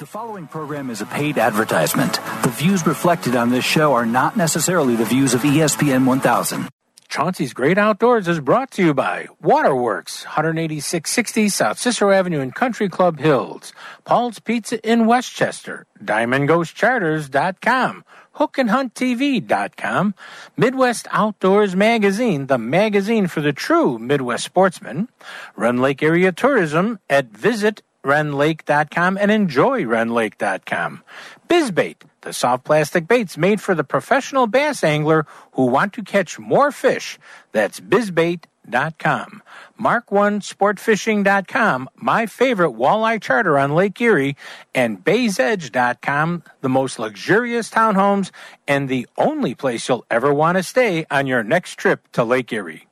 The following program is a paid advertisement. The views reflected on this show are not necessarily the views of ESPN 1000. Chauncey's Great Outdoors is brought to you by Waterworks, 18660 South Cicero Avenue in Country Club Hills, Paul's Pizza in Westchester, DiamondGhostCharters.com, HookandHuntTV.com, Midwest Outdoors Magazine, the magazine for the true Midwest sportsman, Rend Lake Area Tourism at Visit rendlake.com and enjoy rendlake.com. Bizbait, the soft plastic baits made for the professional bass angler who want to catch more fish. That's bizbait.com. Mark1sportfishing.com, my favorite walleye charter on Lake Erie, and baysedge.com, the most luxurious townhomes and the only place you'll ever want to stay on your next trip to Lake Erie.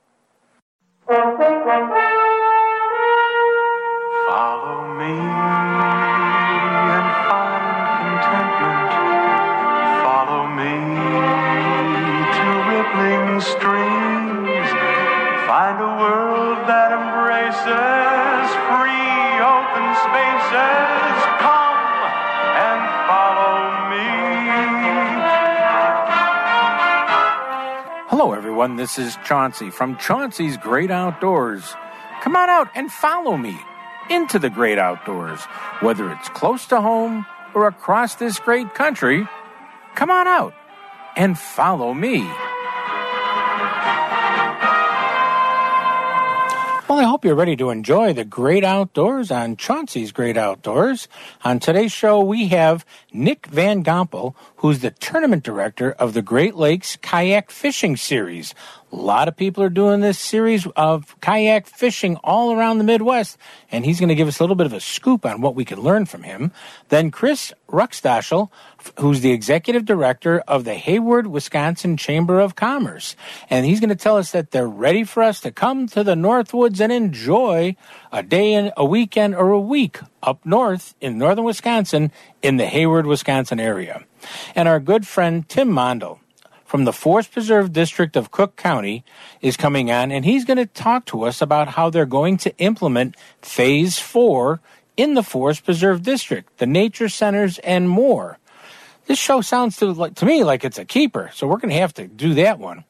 Everyone. This is Chauncey from Chauncey's Great Outdoors. Come on out and follow me into the great outdoors, whether it's close to home or across this great country. Come on out and follow me. Well, I hope you're ready to enjoy the great outdoors on Chauncey's Great Outdoors. On today's show, we have Nick Van Gompel, who's the tournament director of the Great Lakes Kayak Fishing Series. A lot of people are doing this series of kayak fishing all around the Midwest, and he's going to give us a little bit of a scoop on what we can learn from him. Then Chris Ruckstashel, who's the executive director of the Hayward, Wisconsin Chamber of Commerce, and he's going to tell us that they're ready for us to come to the Northwoods and enjoy a day and a weekend or a week up north in northern Wisconsin in the Hayward, Wisconsin area. And our good friend Tim Mondel from the Forest Preserve District of Cook County is coming on, and he's going to talk to us about how they're going to implement Phase 4 in the Forest Preserve District, the nature centers, and more. This show sounds to, to me like it's a keeper, so we're going to have to do that one.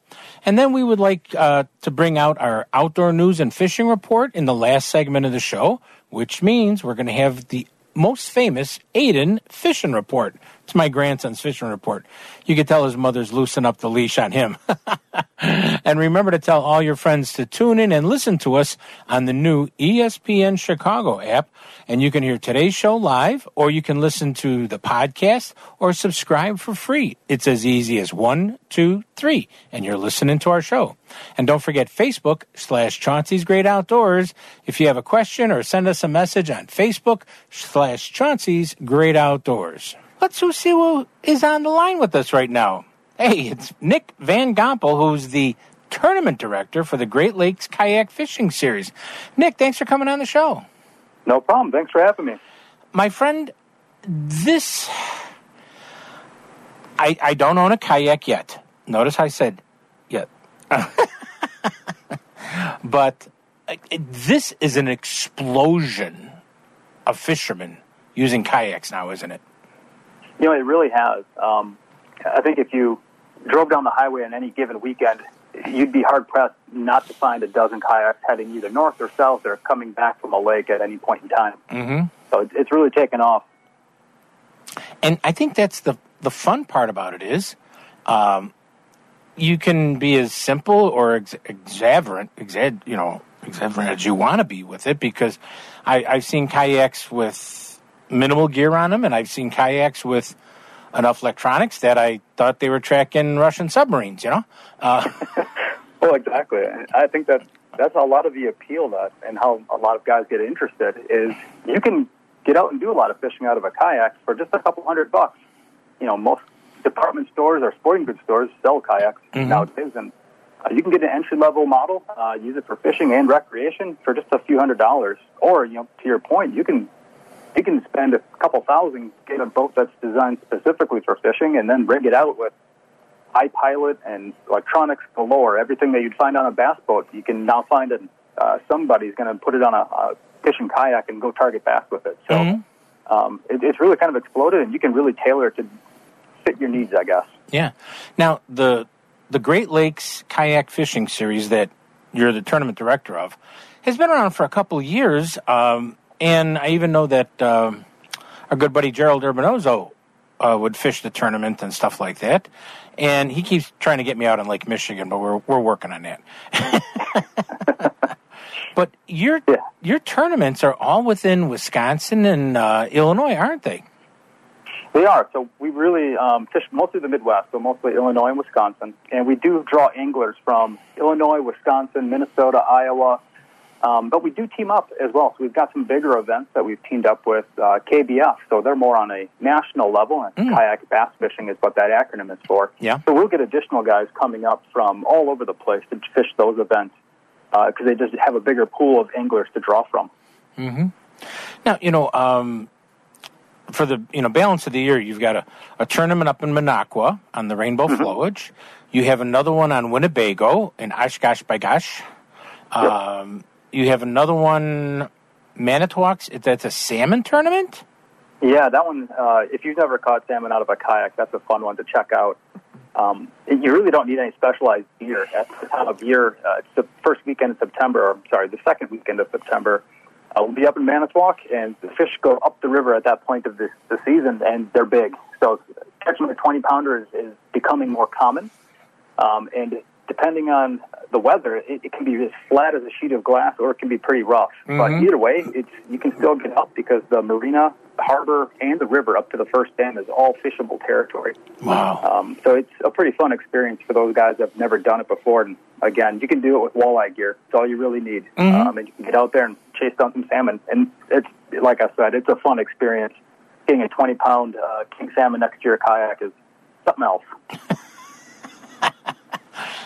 And then we would like uh, to bring out our outdoor news and fishing report in the last segment of the show, which means we're going to have the most famous Aiden fishing report. It's my grandson's fishing report. You can tell his mother's loosen up the leash on him. and remember to tell all your friends to tune in and listen to us on the new ESPN Chicago app. And you can hear today's show live, or you can listen to the podcast or subscribe for free. It's as easy as one, two, three, and you're listening to our show. And don't forget Facebook slash Chauncey's Great Outdoors. If you have a question or send us a message on Facebook slash Chauncey's Great Outdoors. Let's see who is on the line with us right now. Hey, it's Nick Van Gompel, who's the tournament director for the Great Lakes Kayak Fishing Series. Nick, thanks for coming on the show. No problem. Thanks for having me. My friend, this. I, I don't own a kayak yet. Notice I said yet. but uh, this is an explosion of fishermen using kayaks now, isn't it? You know, it really has. Um, I think if you drove down the highway on any given weekend, you'd be hard pressed not to find a dozen kayaks heading either north or south or coming back from a lake at any point in time. Mm-hmm. So it's really taken off. And I think that's the the fun part about it is, um, you can be as simple or ex- exaverant, exa- you know, exaverant as you want to be with it. Because I, I've seen kayaks with minimal gear on them, and I've seen kayaks with enough electronics that I thought they were tracking Russian submarines. You know, uh, Well, exactly. I think that that's a lot of the appeal that and how a lot of guys get interested is you can get out and do a lot of fishing out of a kayak for just a couple hundred bucks. You know, most department stores or sporting goods stores sell kayaks Mhm. nowadays, and uh, you can get an entry level model, uh, use it for fishing and recreation for just a few hundred dollars. Or, you know, to your point, you can you can spend a couple thousand get a boat that's designed specifically for fishing, and then rig it out with iPilot and electronics galore. Everything that you'd find on a bass boat, you can now find it. Uh, somebody's going to put it on a, a fishing kayak and go target bass with it. So Mhm. um, it, it's really kind of exploded, and you can really tailor it to fit your needs, I guess. Yeah. Now the the Great Lakes Kayak Fishing Series that you're the tournament director of has been around for a couple of years, um, and I even know that um, our good buddy Gerald Urbanozo uh, would fish the tournament and stuff like that. And he keeps trying to get me out on Lake Michigan, but we're we're working on that. but your Yeah. your tournaments are all within Wisconsin and uh, Illinois, aren't they? They are. So we really um, fish mostly the Midwest, so mostly Illinois and Wisconsin. And we do draw anglers from Illinois, Wisconsin, Minnesota, Iowa. Um, but we do team up as well. So we've got some bigger events that we've teamed up with uh, KBF. So they're more on a national level, and kayak bass fishing is what that acronym is for. Yeah. So we'll get additional guys coming up from all over the place to fish those events because they just have a bigger pool of anglers to draw from. Mm-hmm. Now, you know, um, for the you know balance of the year, you've got a, a tournament up in Minocqua on the Rainbow Flowage. You have another one on Winnebago in Oshkosh by Gosh. Um, you have another one, Manitowoc's. That's a salmon tournament. Yeah, that one. Uh, if you've never caught salmon out of a kayak, that's a fun one to check out. Um, you really don't need any specialized gear at the time of year. Uh, it's the first weekend of September, or sorry, the second weekend of September. Uh, we'll be up in Manitowoc, and the fish go up the river at that point of the, the season, and they're big. So catching a 20 pounder is, is becoming more common. Um, and depending on the weather, it, it can be as flat as a sheet of glass, or it can be pretty rough. But either way, it's you can still get up because the marina, the harbor, and the river up to the first dam is all fishable territory. Wow. Um, so it's a pretty fun experience for those guys that have never done it before. And again, you can do it with walleye gear. It's all you really need. Um, and you can get out there and chase down some salmon. And it's like I said, it's a fun experience. Getting a 20 pound uh, king salmon next to your kayak is something else.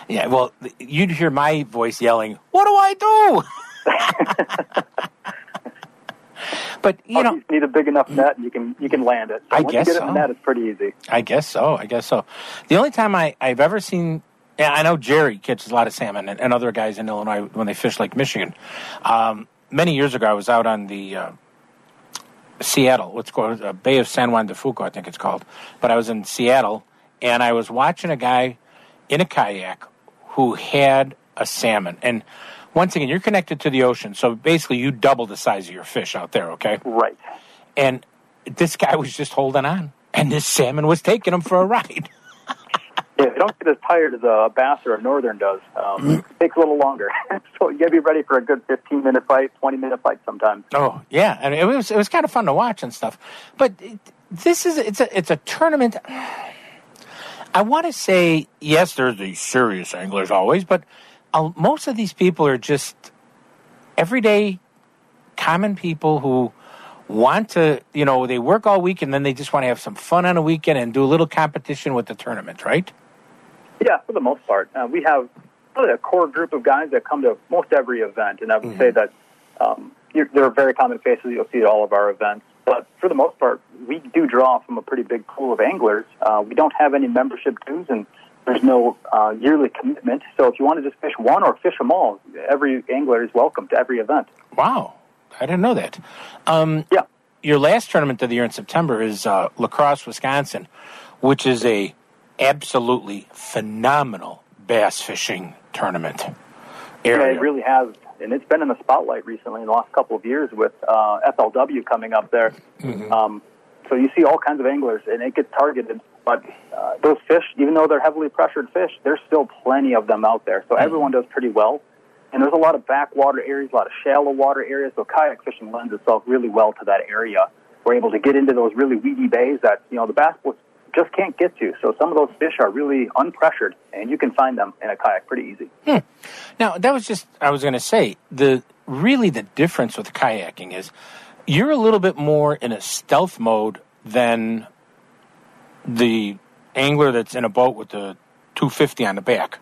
Yeah. Well, you'd hear my voice yelling, "What do I do?" but you All know, you need a big enough net, and you can you can land it. So I guess you get so. in the net, it's pretty easy. I guess so. I guess so. The only time I, I've ever seen, yeah, I know Jerry catches a lot of salmon and, and other guys in Illinois when they fish Lake Michigan. Um, many years ago, I was out on the uh, Seattle, what's called uh, Bay of San Juan de Fuca, I think it's called. But I was in Seattle and I was watching a guy in a kayak who had a salmon. And once again, you're connected to the ocean, so basically you double the size of your fish out there, okay? Right. And this guy was just holding on, and this salmon was taking him for a ride. Yeah, they don't get as tired as a bass or a northern does. Um, it takes a little longer. so you got to be ready for a good 15 minute fight, 20 minute fight sometimes. Oh yeah, and it was it was kind of fun to watch and stuff. But it, this is it's a it's a tournament. I want to say yes, there's the serious anglers always, but uh, most of these people are just everyday, common people who want to you know they work all week and then they just want to have some fun on a weekend and do a little competition with the tournament, right? Yeah, for the most part. Uh, we have probably a core group of guys that come to most every event, and I would say that um, you're, they're very common faces you'll see at all of our events. But for the most part, we do draw from a pretty big pool of anglers. Uh, we don't have any membership dues, and there's no uh, yearly commitment. So if you want to just fish one or fish them all, every angler is welcome to every event. Wow, I didn't know that. Um, Yeah. your last tournament of the year in September is uh, La Crosse, Wisconsin, which is a absolutely phenomenal bass fishing tournament. Yeah, Area. it really has, and it's been in the spotlight recently in the last couple of years with uh, FLW coming up there. Um, so you see all kinds of anglers, and it gets targeted. But uh, those fish, even though they're heavily pressured fish, there's still plenty of them out there. So everyone does pretty well. And there's a lot of backwater areas, a lot of shallow water areas. So kayak fishing lends itself really well to that area. We're able to get into those really weedy bays that you know the bass boats just can't get to. So some of those fish are really unpressured, and you can find them in a kayak pretty easy. Now that was just I was going to say the really the difference with kayaking is you're a little bit more in a stealth mode than the angler that's in a boat with the 250 on the back.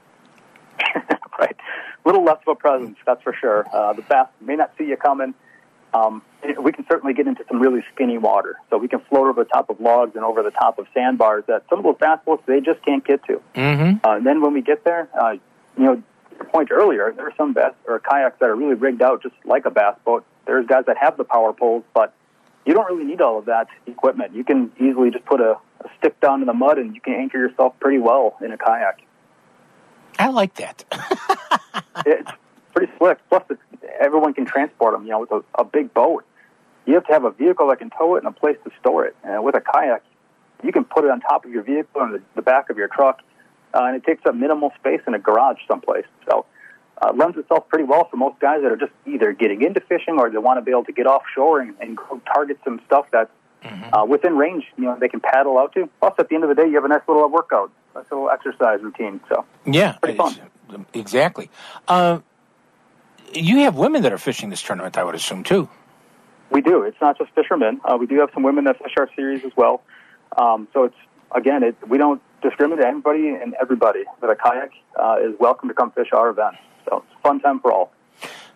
right. A little less of a presence, that's for sure. Uh, the bass may not see you coming. Um, we can certainly get into some really skinny water. So we can float over the top of logs and over the top of sandbars that some of those bass boats, they just can't get to. Mm-hmm. Uh, and then when we get there, uh, you know, your point earlier, there are some bass or kayaks that are really rigged out just like a bass boat. There's guys that have the power poles, but you don't really need all of that equipment. You can easily just put a, a stick down in the mud and you can anchor yourself pretty well in a kayak. I like that. it's pretty slick. Plus, it's, everyone can transport them. You know, with a, a big boat, you have to have a vehicle that can tow it and a place to store it. And with a kayak, you can put it on top of your vehicle and the, the back of your truck, uh, and it takes up minimal space in a garage someplace. So, uh, lends itself pretty well for most guys that are just either getting into fishing or they want to be able to get offshore and, and go target some stuff that's uh, within range. You know, they can paddle out to. Plus, at the end of the day, you have a nice little workout, nice little exercise routine. So, Yeah, Pretty fun. exactly. Uh, you have women that are fishing this tournament, I would assume too. We do. It's not just fishermen. Uh, we do have some women that fish our series as well. Um, so it's again, it, we don't discriminate. Anybody and everybody with a kayak uh, is welcome to come fish our event. So it's a fun time for all.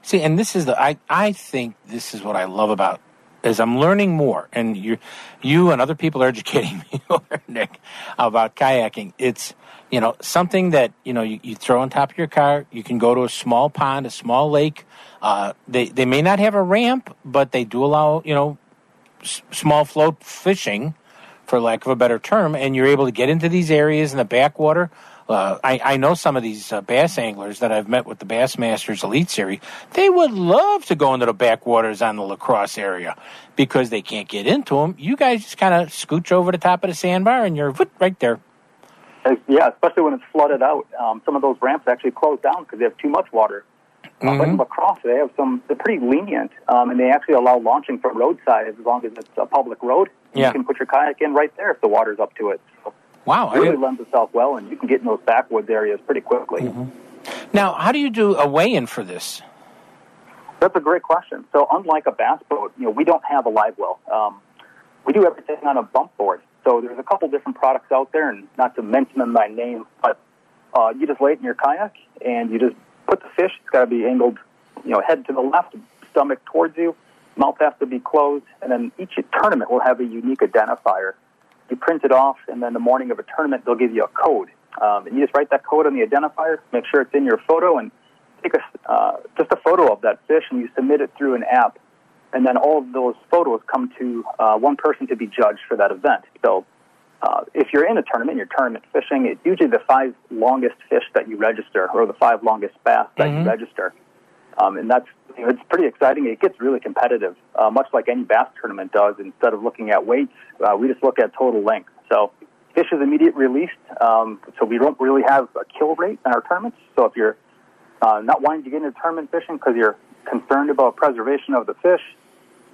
See, and this is the I I think this is what I love about is I'm learning more, and you you and other people are educating me, Nick, about kayaking. It's you know something that you know you, you throw on top of your car. You can go to a small pond, a small lake. Uh, they they may not have a ramp, but they do allow you know s- small float fishing, for lack of a better term, and you're able to get into these areas in the backwater. Uh, I, I know some of these uh, bass anglers that I've met with the Bassmasters Elite Series. They would love to go into the backwaters on the La Crosse area because they can't get into them. You guys just kind of scooch over the top of the sandbar and you're right there. Uh, Yeah, especially when it's flooded out. Um, some of those ramps actually close down because they have too much water. Uh, but in La Crosse, they have some. They're pretty lenient, um, and they actually allow launching from roadside as long as it's a public road. Yeah. You can put your kayak in right there if the water's up to it. So Wow. It really lends itself well, and you can get in those backwoods areas pretty quickly. now, how do you do a weigh in for this? That's a great question. So, unlike a bass boat, you know, we don't have a live well. Um, we do everything on a bump board. So, there's a couple different products out there, and not to mention them by name, but uh, you just lay it in your kayak and you just put the fish. It's got to be angled, you know, head to the left, stomach towards you. Mouth has to be closed, and then each tournament will have a unique identifier. You print it off, and then the morning of a tournament, they'll give you a code. Um, and you just write that code on the identifier, make sure it's in your photo, and take a, uh, just a photo of that fish, and you submit it through an app. And then all of those photos come to uh, one person to be judged for that event. So uh, if you're in a tournament, you're tournament fishing, it's usually the five longest fish that you register, or the five longest bass that you register. Um, and that's you know, it's pretty exciting. It gets really competitive, uh, much like any bass tournament does. Instead of looking at weights, uh, we just look at total length. So fish is immediate released, um, so we don't really have a kill rate in our tournaments. So if you're uh, not wanting to get into tournament fishing because you're concerned about preservation of the fish,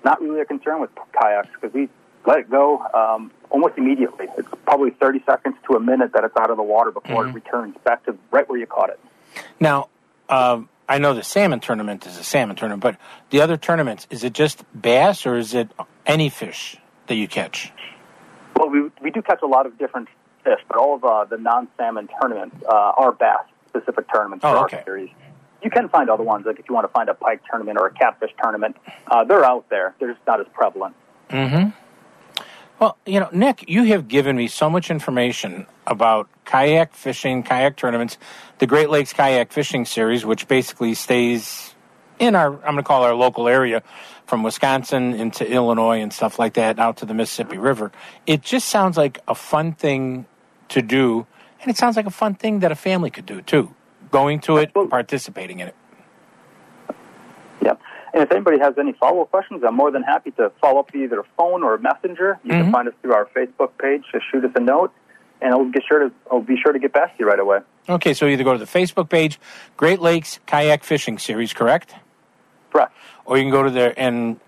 not really a concern with kayaks because we let it go um, almost immediately. It's probably 30 seconds to a minute that it's out of the water before it returns back to right where you caught it. Now, um, I know the salmon tournament is a salmon tournament, but the other tournaments, is it just bass or is it any fish that you catch? Well, we, we do catch a lot of different fish, but all of uh, the non-salmon tournaments uh, are bass-specific tournaments Oh, for okay. our series. You can find other ones, like if you want to find a pike tournament or a catfish tournament. Uh, they're out there. They're just not as prevalent. Well, you know, Nick, you have given me so much information about kayak fishing, kayak tournaments, the Great Lakes Kayak Fishing Series, which basically stays in our, I'm going to call our local area from Wisconsin into Illinois and stuff like that, out to the Mississippi River. It just sounds like a fun thing to do, and it sounds like a fun thing that a family could do too, going to it, participating in it. Yeah. And if anybody has any follow-up questions, I'm more than happy to follow up via either a phone or messenger. You can mm-hmm. find us through our Facebook page. Just shoot us a note, and I'll get sure to I'll be sure to get back to you right away. Okay, so either go to the Facebook page, Great Lakes Kayak Fishing Series, correct? Correct. or you can go to there and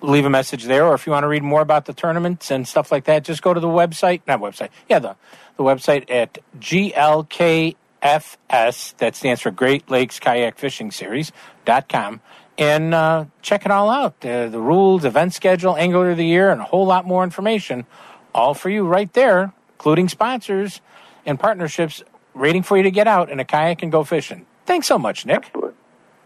leave a message there. Or if you want to read more about the tournaments and stuff like that, just go to the website. Not website. Yeah, the the website at GLKFS. That stands for Great Lakes Kayak Fishing Series dot com. And uh, check it all out. Uh, the rules, event schedule, angler of the year, and a whole lot more information. All for you right there, including sponsors and partnerships waiting for you to get out in a kayak and go fishing. Thanks so much, Nick. Absolutely.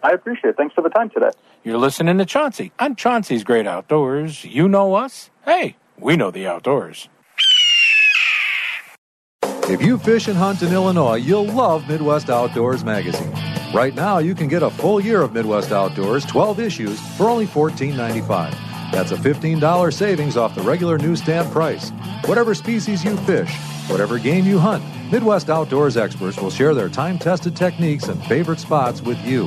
I appreciate it. Thanks for the time today. You're listening to Chauncey on Chauncey's Great Outdoors. You know us. Hey, we know the outdoors. If you fish and hunt in Illinois, you'll love Midwest Outdoors magazine. Right now, you can get a full year of Midwest Outdoors, 12 issues, for only $14.95. That's a $15 savings off the regular newsstand price. Whatever species you fish, whatever game you hunt, Midwest Outdoors experts will share their time tested techniques and favorite spots with you.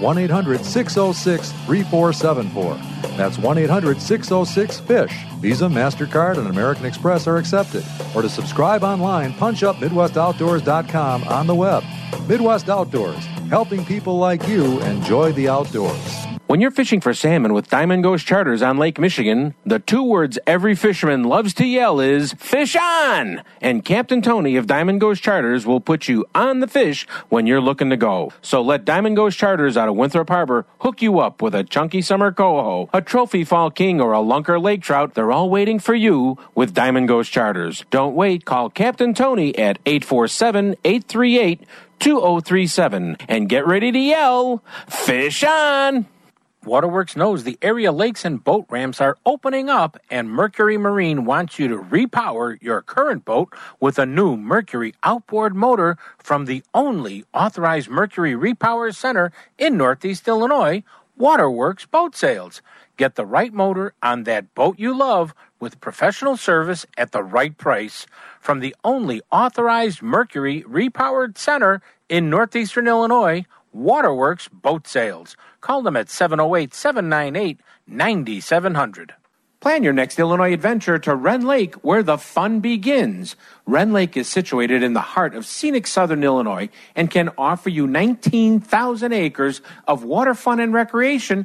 1 800 606 3474. That's 1 800 606 FISH. Visa, MasterCard, and American Express are accepted. Or to subscribe online, punch up MidwestOutdoors.com on the web. Midwest Outdoors, helping people like you enjoy the outdoors. When you're fishing for salmon with Diamond Ghost Charters on Lake Michigan, the two words every fisherman loves to yell is fish on! And Captain Tony of Diamond Ghost Charters will put you on the fish when you're looking to go. So let Diamond Ghost Charters out of Winthrop Harbor hook you up with a chunky summer coho, a trophy fall king, or a lunker lake trout. They're all waiting for you with Diamond Ghost Charters. Don't wait. Call Captain Tony at 847 838 2037 and get ready to yell, Fish on! Waterworks knows the area lakes and boat ramps are opening up, and Mercury Marine wants you to repower your current boat with a new Mercury outboard motor from the only authorized Mercury Repower Center in Northeast Illinois, Waterworks Boat Sales. Get the right motor on that boat you love with professional service at the right price from the only authorized Mercury Repowered Center in Northeastern Illinois, Waterworks Boat Sales. Call them at 708 798 9700. Plan your next Illinois adventure to Rend Lake, where the fun begins. Rend Lake is situated in the heart of scenic southern Illinois and can offer you 19,000 acres of water fun and recreation,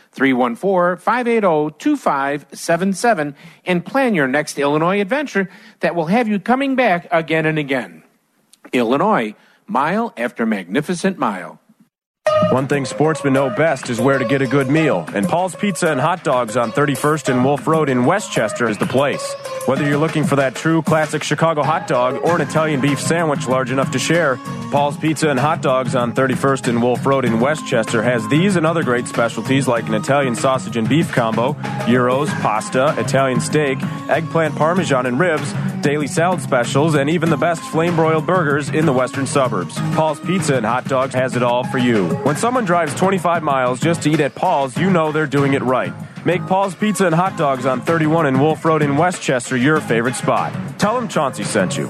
314 580 2577 and plan your next Illinois adventure that will have you coming back again and again. Illinois, mile after magnificent mile. One thing sportsmen know best is where to get a good meal, and Paul's Pizza and Hot Dogs on 31st and Wolf Road in Westchester is the place. Whether you're looking for that true classic Chicago hot dog or an Italian beef sandwich large enough to share, Paul's Pizza and Hot Dogs on 31st and Wolf Road in Westchester has these and other great specialties like an Italian sausage and beef combo, gyros, pasta, Italian steak, eggplant parmesan and ribs, daily salad specials, and even the best flame broiled burgers in the western suburbs. Paul's Pizza and Hot Dogs has it all for you. When someone drives 25 miles just to eat at Paul's, you know they're doing it right. Make Paul's Pizza and Hot Dogs on 31 and Wolf Road in Westchester your favorite spot. Tell them Chauncey sent you.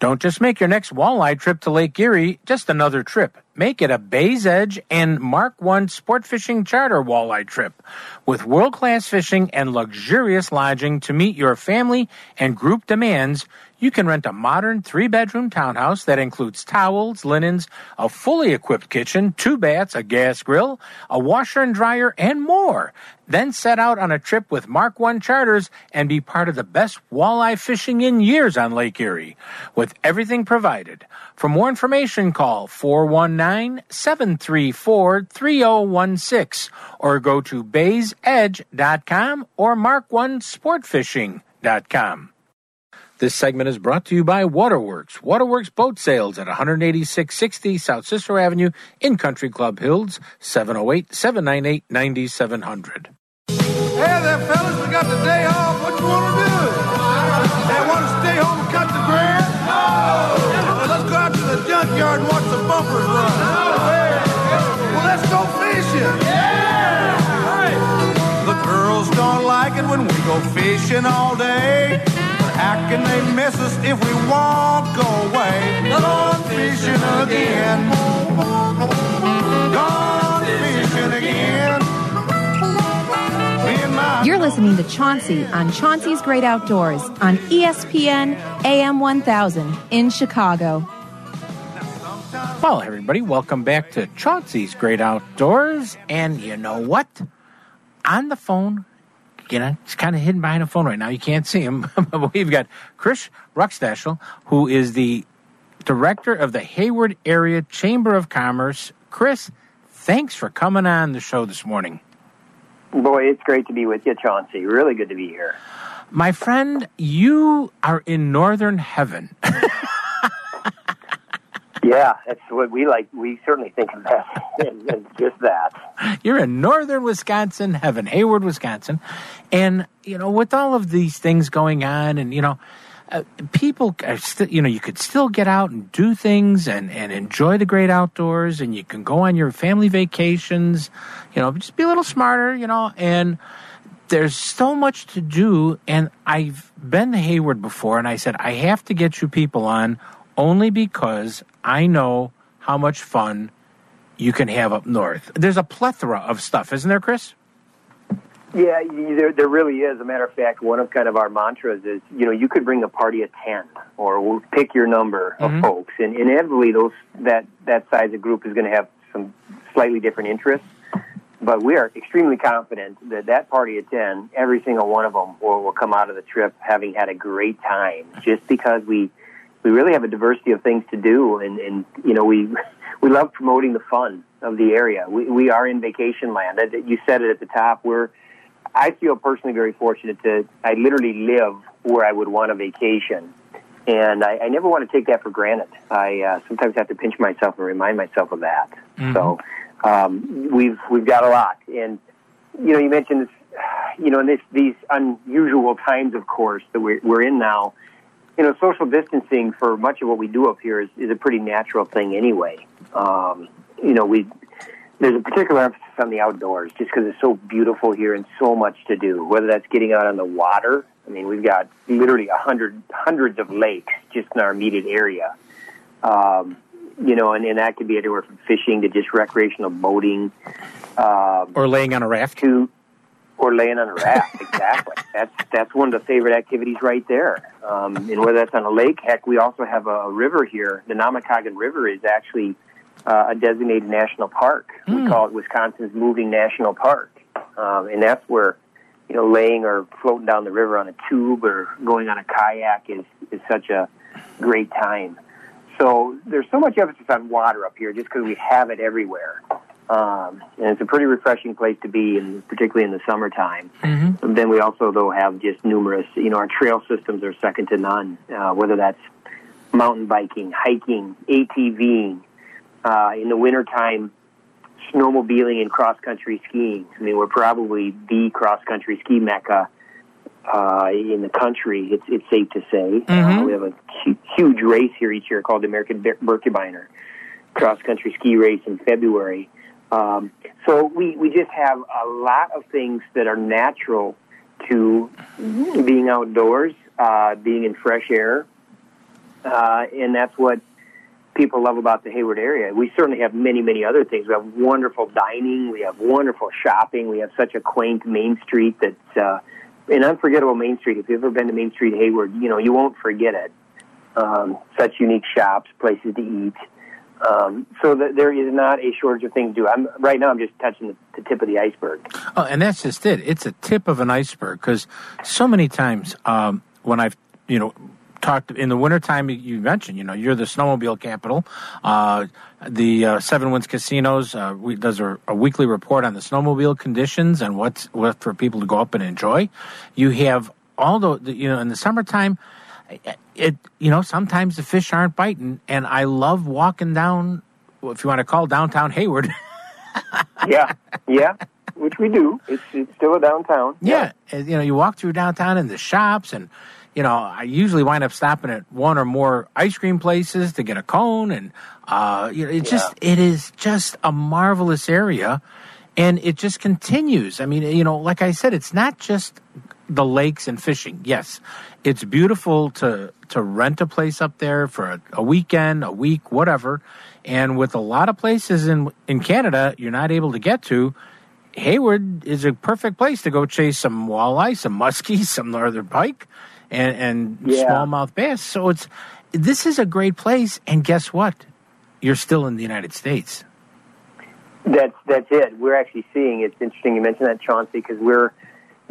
Don't just make your next walleye trip to Lake Erie just another trip. Make it a Bay's Edge and Mark One sport fishing charter walleye trip with world class fishing and luxurious lodging to meet your family and group demands. You can rent a modern three bedroom townhouse that includes towels, linens, a fully equipped kitchen, two baths, a gas grill, a washer and dryer, and more. Then set out on a trip with Mark One Charters and be part of the best walleye fishing in years on Lake Erie, with everything provided. For more information, call 419 734 3016 or go to baysedge.com or mark1sportfishing.com. This segment is brought to you by Waterworks. Waterworks Boat Sales at 18660 South Cicero Avenue in Country Club Hills, 708 798 9700. Hey there, fellas, we got the day off. What you want to do? They want to stay home and cut the grass? No. Let's go out to the junkyard and watch the bumpers run. No! Well, let's go fishing. Yeah! The girls don't like it when we go fishing all day. But how can they miss us if we walk away? Gone fishing again. Gone fishing again. Me and my You're listening to Chauncey on Chauncey's Great Outdoors on ESPN AM 1000 in Chicago. Sometimes Well, everybody, welcome back to Chauncey's Great Outdoors. And you know what? On the phone, you know, it's kind of hidden behind a phone right now. You can't see him. but we've got Chris Ruckstashel, who is the director of the Hayward Area Chamber of Commerce. Chris, thanks for coming on the show this morning. Boy, it's great to be with you, Chauncey. Really good to be here. My friend, you are in northern heaven. Yeah, that's what we like. We certainly think of that, and, just that. You're in northern Wisconsin heaven, Hayward, Wisconsin. And, you know, with all of these things going on, and, you know, uh, people are still, you know, you could still get out and do things and, and enjoy the great outdoors, and you can go on your family vacations, you know, just be a little smarter, you know, and there's so much to do. And I've been to Hayward before, and I said, I have to get you people on only because I know how much fun you can have up north. There's a plethora of stuff, isn't there, Chris? Yeah, there there really is. As a matter of fact, one of kind of our mantras is, you know, you could bring a party of ten, or we'll pick your number of Mhm. folks, and inevitably those that that size of group is going to have some slightly different interests. But we are extremely confident that that party of ten, every single one of them will, will come out of the trip having had a great time, just because we we really have a diversity of things to do, and, and you know we we love promoting the fun of the area. We we are in vacation land. You said it at the top. We're I feel personally very fortunate to I literally live where I would want a vacation, and I, I never want to take that for granted. I uh, sometimes have to pinch myself and remind myself of that. So um, we've we've got a lot, and you know you mentioned this, you know in this these unusual times, of course, that we're we're in now. You know, social distancing for much of what we do up here is, is a pretty natural thing anyway. Um, you know, we there's a particular emphasis on the outdoors just because it's so beautiful here and so much to do. Whether that's getting out on the water, I mean, we've got literally a hundred hundreds of lakes just in our immediate area. Um, you know, and, and that could be anywhere from fishing to just recreational boating. Um, Or laying on a raft? to or laying on a raft. exactly. That's that's one of the favorite activities right there. Um, and whether that's on a lake, heck, we also have a, a river here. The Namekagon River is actually uh, a designated national park. We call it Wisconsin's Moving National Park, um, and that's where you know laying or floating down the river on a tube or going on a kayak is is such a great time. So there's so much emphasis on water up here just because we have it everywhere. Um, and it's a pretty refreshing place to be, and particularly in the summertime. Mm-hmm. And then we also, though, have just numerous, you know, our trail systems are second to none, uh, whether that's mountain biking, hiking, ATVing, uh, in the wintertime, snowmobiling and cross country skiing. I mean, we're probably the cross country ski mecca uh, in the country. It's it's safe to say. Uh, Mhm. we have a hu- huge race here each year called the American Ber- Birkebeiner cross country ski race in February. Um, so we we just have a lot of things that are natural to being outdoors, uh, being in fresh air, uh, and that's what people love about the Hayward area. We certainly have many, many other things. We have wonderful dining. We have wonderful shopping. We have such a quaint Main Street that's uh, an unforgettable Main Street. If you've ever been to Main Street Hayward, you know you won't forget it. Um, such unique shops, places to eat. Um, so that there is not a shortage of things to do. I'm right now. I'm just touching the, the tip of the iceberg. Oh, and that's just it. It's a tip of an iceberg because so many times um, when I've, you know, talked in the wintertime, you- mentioned, you know, you're the snowmobile capital. Uh, the uh, Seven Winds Casinos uh, we, does a, a weekly report on the snowmobile conditions and what's what for people to go up and enjoy. You have all the you know, in the summertime, it you know sometimes the fish aren't biting, and I love walking down, well, if you want to call downtown Hayward. yeah, yeah, which we do. It's it's still a downtown. Yeah, and, you know, you walk through downtown in the shops, and you know, I usually wind up stopping at one or more ice cream places to get a cone, and uh, you know, it just it is just a marvelous area, and it just continues. I mean, you know, like I said, it's not just the lakes and fishing. Yes, it's beautiful to to rent a place up there for a, a weekend, a week, whatever. And with a lot of places in in Canada, you're not able to get to. Hayward is a perfect place to go chase some walleye, some muskie, some northern pike, and and Yeah. smallmouth bass. So it's this is a great place. And guess what? you're still in the United States. That's that's it. We're actually seeing. It's interesting you mentioned that, Chauncey, because we're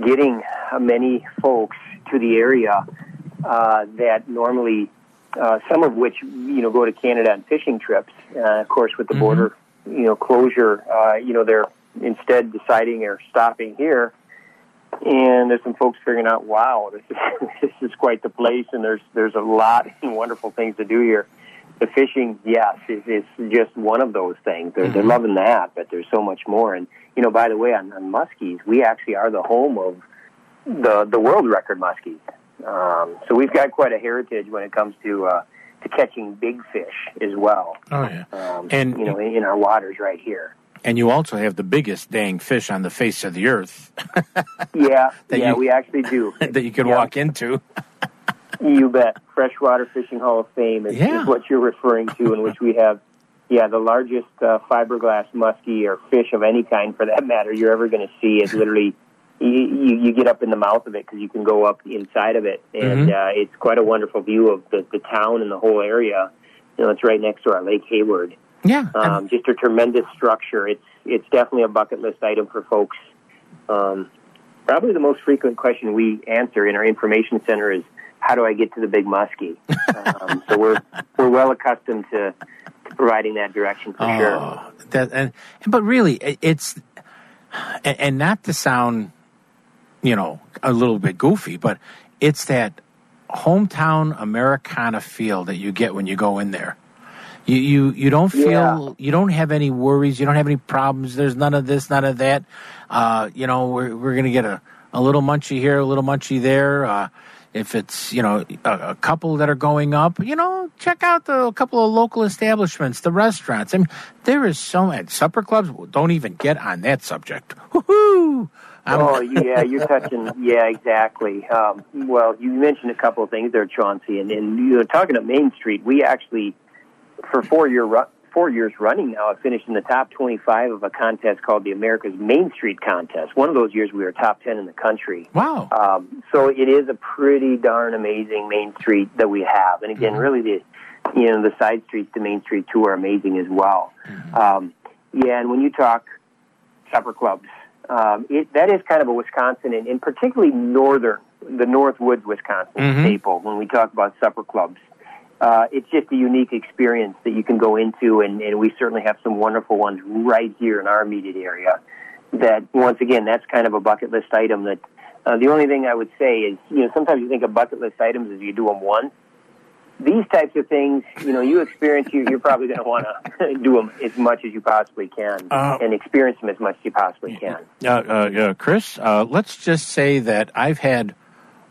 getting many folks to the area uh, that normally, uh, some of which you know go to Canada on fishing trips. Uh, of course, with the Mhm. border, you know, closure, uh, you know, they're instead deciding or stopping here. And there's some folks figuring out, wow, this is, this is quite the place, and there's there's a lot of wonderful things to do here. The fishing, yes, is, is just one of those things. They're, they're Mhm. loving that, but there's so much more. And you know, by the way, on, on muskies, we actually are the home of the the world record muskies. Um, so we've got quite a heritage when it comes to uh, to catching big fish as well. Oh yeah. Um, And- you know, in, in our waters right here. And you also have the biggest dang fish on the face of the earth Yeah, yeah, you- we actually do. that you can Yeah. walk into. You bet. Freshwater Fishing Hall of Fame is, Yeah. is what you're referring to, in which we have, yeah, the largest uh, fiberglass muskie or fish of any kind, for that matter, you're ever going to see. Is literally you, you, you get up in the mouth of it because you can go up inside of it, and Mhm. uh, it's quite a wonderful view of the, the town and the whole area. You know, it's right next to our Lake Hayward. Yeah. Um, just a tremendous structure. It's it's definitely a bucket list item for folks. Um, probably the most frequent question we answer in our information center is, "How do I get to the big muskie?" um, so we're we're well accustomed to, to providing that direction for sure. Oh, that and but really, it, it's and, and not to sound, you know, a little bit goofy, but it's that hometown Americana feel that you get when you go in there. You you you don't feel Yeah. you don't have any worries. You don't have any problems. There's none of this, none of that. Uh, you know, we're we're gonna get a a little munchy here, a little munchy there. Uh, if it's you know a, a couple that are going up, you know, check out the a couple of local establishments, the restaurants. I mean, there is so and supper clubs. Don't even get on that subject. Woohoo! I'm- oh yeah, you're touching. Yeah, exactly. Um, well, you mentioned a couple of things there, Chauncey, and, and you know, talking to Main Street, we actually, for four year four years running now, have finished in the top 25 of a contest called the America's Main Street Contest. One of those years, we were top 10 in the country. wow. Um, so it is a pretty darn amazing Main Street that we have, and again, really the you know the side streets to Main Street too are amazing as well. Um, yeah, and when you talk supper clubs, um, it, that is kind of a Wisconsin and, and particularly northern, the North Woods, Wisconsin Mhm. staple. When we talk about supper clubs, uh, it's just a unique experience that you can go into, and, and we certainly have some wonderful ones right here in our immediate area. That once again, that's kind of a bucket list item. That uh, the only thing I would say is, you know, sometimes you think of bucket list items as you do them once. These types of things, you know, you experience, you, you're probably going to want to do them as much as you possibly can, Uh, and experience them as much as you possibly can. Uh, uh, Chris, uh, let's just say that I've had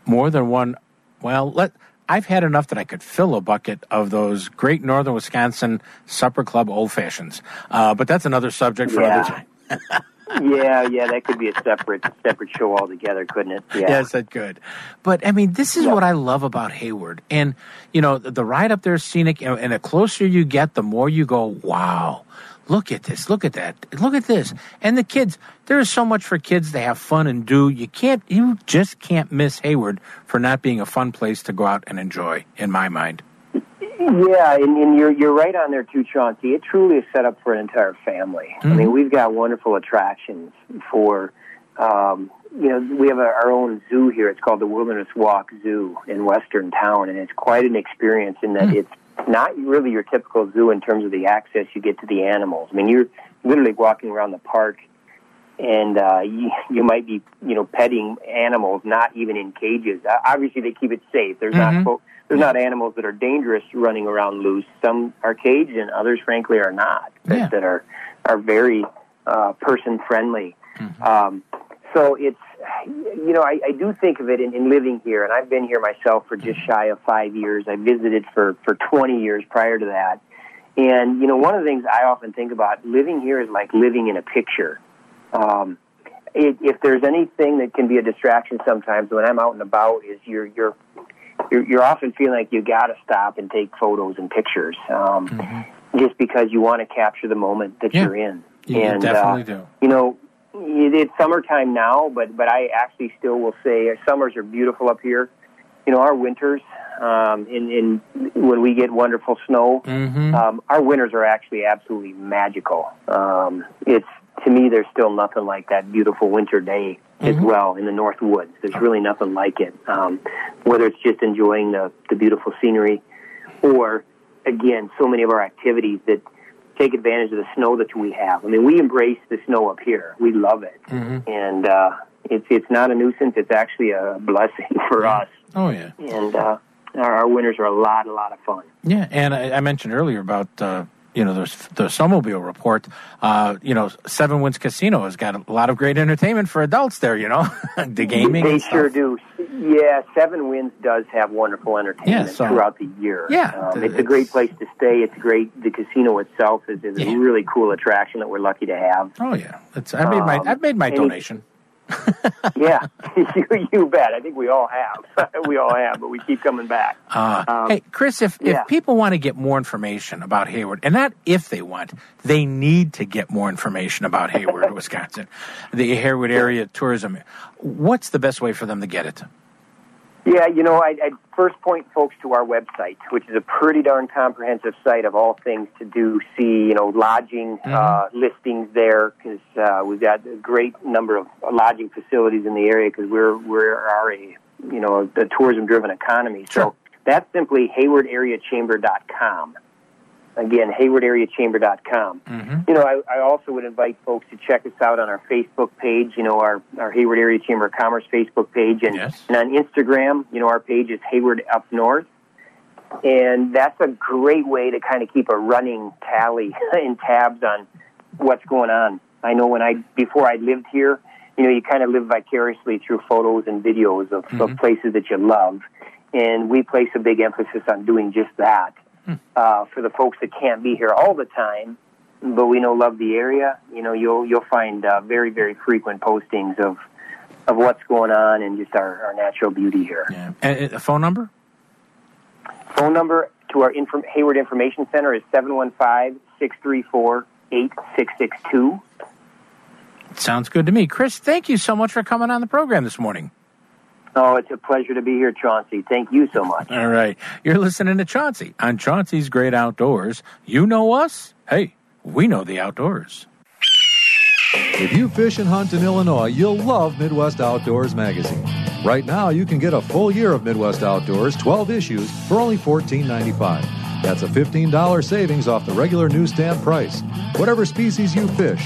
more than one. Well, let I've had enough that I could fill a bucket of those great Northern Wisconsin Supper Club old fashions. Uh, but that's another subject for Yeah. another time. yeah, yeah, that could be a separate separate show altogether, couldn't it? Yeah. Yes, that could. But I mean, this is Yeah. what I love about Hayward, and you know, the, the ride up there is scenic, and, and the closer you get, the more you go, wow. Look at this! Look at that! Look at this! And the kids, there is so much for kids to have fun and do. You can't, you just can't miss Hayward for not being a fun place to go out and enjoy. In my mind, Yeah, and, and you're you're right on there too, Chauncey. It truly is set up for an entire family. I mean, we've got wonderful attractions for. Um, you know, we have our own zoo here. It's called the Wilderness Walk Zoo in Western Town, and it's quite an experience in that it's not really your typical zoo in terms of the access you get to the animals. I mean, you're literally walking around the park, and uh, you, you might be, you know, petting animals, not even in cages. Uh, obviously, they keep it safe. There's Mhm. not there's not animals that are dangerous running around loose. Some are caged, and others, frankly, are not. That, Yeah. that are are very uh, person friendly. Um, so it's you know I, I do think of it in, in living here, and I've been here myself for just shy of five years. I visited for for 20 years prior to that, and you know one of the things I often think about living here is like living in a picture. Um, it, if there's anything that can be a distraction sometimes when I'm out and about is you're you're you're, you're often feeling like you got to stop and take photos and pictures, um, just because you want to capture the moment that Yeah. you're in. you and definitely uh, do. you know, it's summertime now, but but I actually still will say uh, summers are beautiful up here. you know, our winters, um, in, in when we get wonderful snow, Mm-hmm. um, our winters are actually absolutely magical. Um, it's to me, there's still nothing like that beautiful winter day as well in the North Woods. There's really nothing like it. Um, whether it's just enjoying the, the beautiful scenery, or again, so many of our activities that take advantage of the snow that we have. I mean, we embrace the snow up here. We love it, and uh, it's it's not a nuisance. It's actually a blessing for us. Oh yeah. And uh, our, our winters are a lot, a lot of fun. Yeah, and I, I mentioned earlier about uh, you know the the snowmobile report. Uh, you know, Seven Winds Casino has got a lot of great entertainment for adults there. You know, the gaming. They sure do. Yeah, Seven Winds does have wonderful entertainment Yeah, so- throughout the year. Yeah, um, th- it's a great place to stay. It's great. The casino itself is, is Yeah. a really cool attraction that we're lucky to have. Oh yeah, it's, I made my Um, I've made my donation. yeah, you, you bet. I think we all have. we all have, but we keep coming back. Uh, Um, hey, Chris, if, yeah. if people want to get more information about Hayward, and not if they want, they need to get more information about Hayward, Wisconsin, the Hayward area tourism. What's the best way for them to get it? Yeah, you know, I, I'd first point folks to our website, which is a pretty darn comprehensive site of all things to do, see, you know, lodging uh, listings there, because uh, we've got a great number of lodging facilities in the area because we're, we're are a, you know, a tourism-driven economy. Sure. So that's simply haywardareachamber.com. Again, haywardareachamber.com. Mm-hmm. You know, I, I also would invite folks to check us out on our Facebook page, you know, our, our Hayward Area Chamber of Commerce Facebook page. And, Yes. and on Instagram, you know, our page is Hayward Up North. And that's a great way to kind of keep a running tally and tabs on what's going on. I know when I, before I lived here, you know, you kind of live vicariously through photos and videos of, of mm-hmm. places that you love. And we place a big emphasis on doing just that uh, for the folks that can't be here all the time, but we know love the area. You know, you'll you'll find uh, very very frequent postings of of what's going on and just our, our natural beauty here. Yeah. And, a phone number? Phone number to our inform- Hayward Information Center is 715-634-8662. Sounds good to me. Chris, thank you so much for coming on the program this morning. Oh, it's a pleasure to be here, Chauncey. Thank you so much. All right. You're listening to Chauncey on Chauncey's Great Outdoors. You know us? Hey, we know the outdoors. If you fish and hunt in Illinois, you'll love Midwest Outdoors magazine. Right now, you can get a full year of Midwest Outdoors, 12 issues, for only $14.95. That's a $15 savings off the regular newsstand price. Whatever species you fish,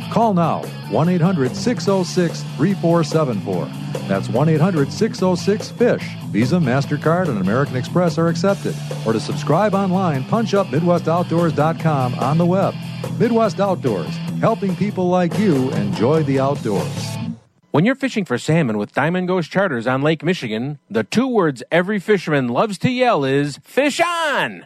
Call now 1 800 606 3474. That's 1 800 606 FISH. Visa, MasterCard, and American Express are accepted. Or to subscribe online, punch up MidwestOutdoors.com on the web. Midwest Outdoors, helping people like you enjoy the outdoors. When you're fishing for salmon with Diamond Ghost Charters on Lake Michigan, the two words every fisherman loves to yell is fish on!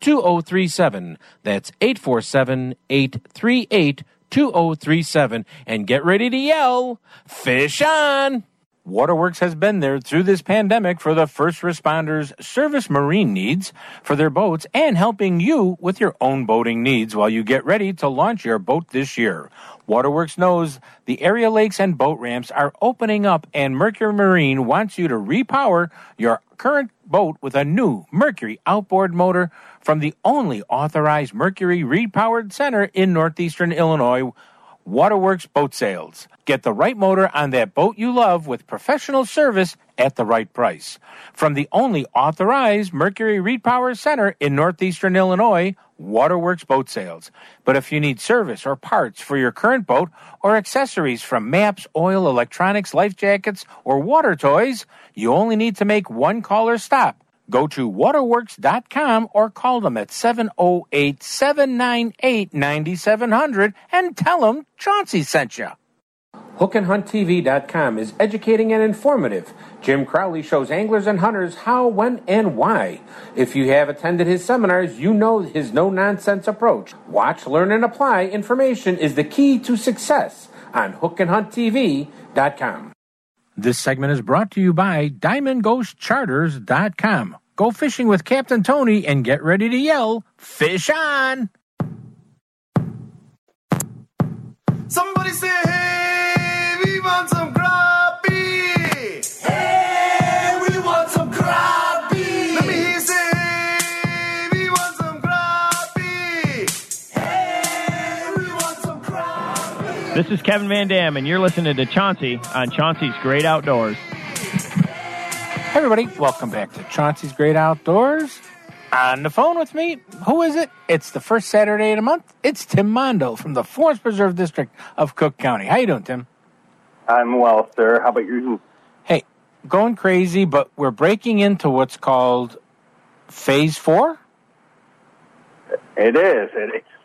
2037. That's 847 838 2037. And get ready to yell, Fish on! Waterworks has been there through this pandemic for the first responders' service marine needs for their boats and helping you with your own boating needs while you get ready to launch your boat this year. Waterworks knows the area lakes and boat ramps are opening up and Mercury Marine wants you to repower your current boat with a new Mercury outboard motor from the only authorized Mercury repowered center in northeastern Illinois. Waterworks Boat Sales. Get the right motor on that boat you love with professional service at the right price. From the only authorized Mercury Repower Center in northeastern Illinois, Waterworks Boat Sales. But if you need service or parts for your current boat or accessories from maps, oil, electronics, life jackets, or water toys, you only need to make one call or stop. Go to waterworks.com or call them at 708 798 9700 and tell them Chauncey sent you. HookandHuntTV.com is educating and informative. Jim Crowley shows anglers and hunters how, when, and why. If you have attended his seminars, you know his no nonsense approach. Watch, learn, and apply information is the key to success on HookandHuntTV.com. This segment is brought to you by DiamondGhostCharters.com. Go fishing with Captain Tony and get ready to yell, Fish on! Somebody say, hey, This is Kevin Van Dam, and you're listening to Chauncey on Chauncey's Great Outdoors. Hey everybody, welcome back to Chauncey's Great Outdoors. On the phone with me, who is it? It's the first Saturday of the month. It's Tim Mondo from the Forest Preserve District of Cook County. How you doing, Tim? I'm well, sir. How about you? Hey, going crazy, but we're breaking into what's called Phase Four. It is. It, it's What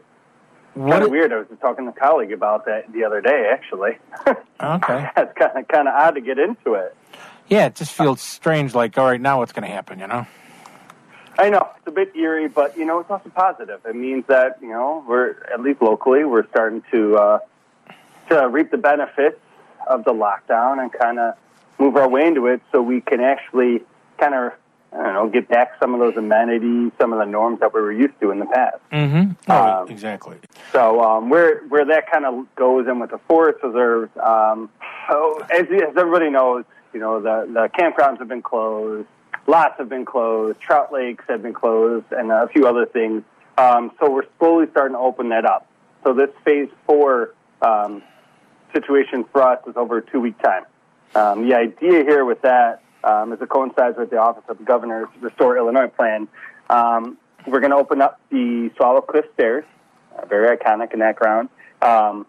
kind of weird. I was just talking to a colleague about that the other day, actually. Okay. that's kind of kind of odd to get into it. Yeah, it just feels strange. Like, all right, now what's going to happen? You know? I know it's a bit eerie, but you know it's also positive. It means that you know we're at least locally we're starting to uh, to reap the benefits of the lockdown and kind of move our way into it, so we can actually kind of I don't know get back some of those amenities, some of the norms that we were used to in the past. Mm-hmm. Um, exactly. So um, where where that kind of goes in with the forest reserves, um, oh, as, as everybody knows, you know the the campgrounds have been closed, lots have been closed, trout lakes have been closed, and a few other things. Um, so we're slowly starting to open that up. So this phase four um, situation for us is over a two week time. Um, the idea here with that um, is it coincides with the Office of the Governor's Restore Illinois plan. Um, we're going to open up the Swallow Cliff Stairs, uh, very iconic in that ground. Um,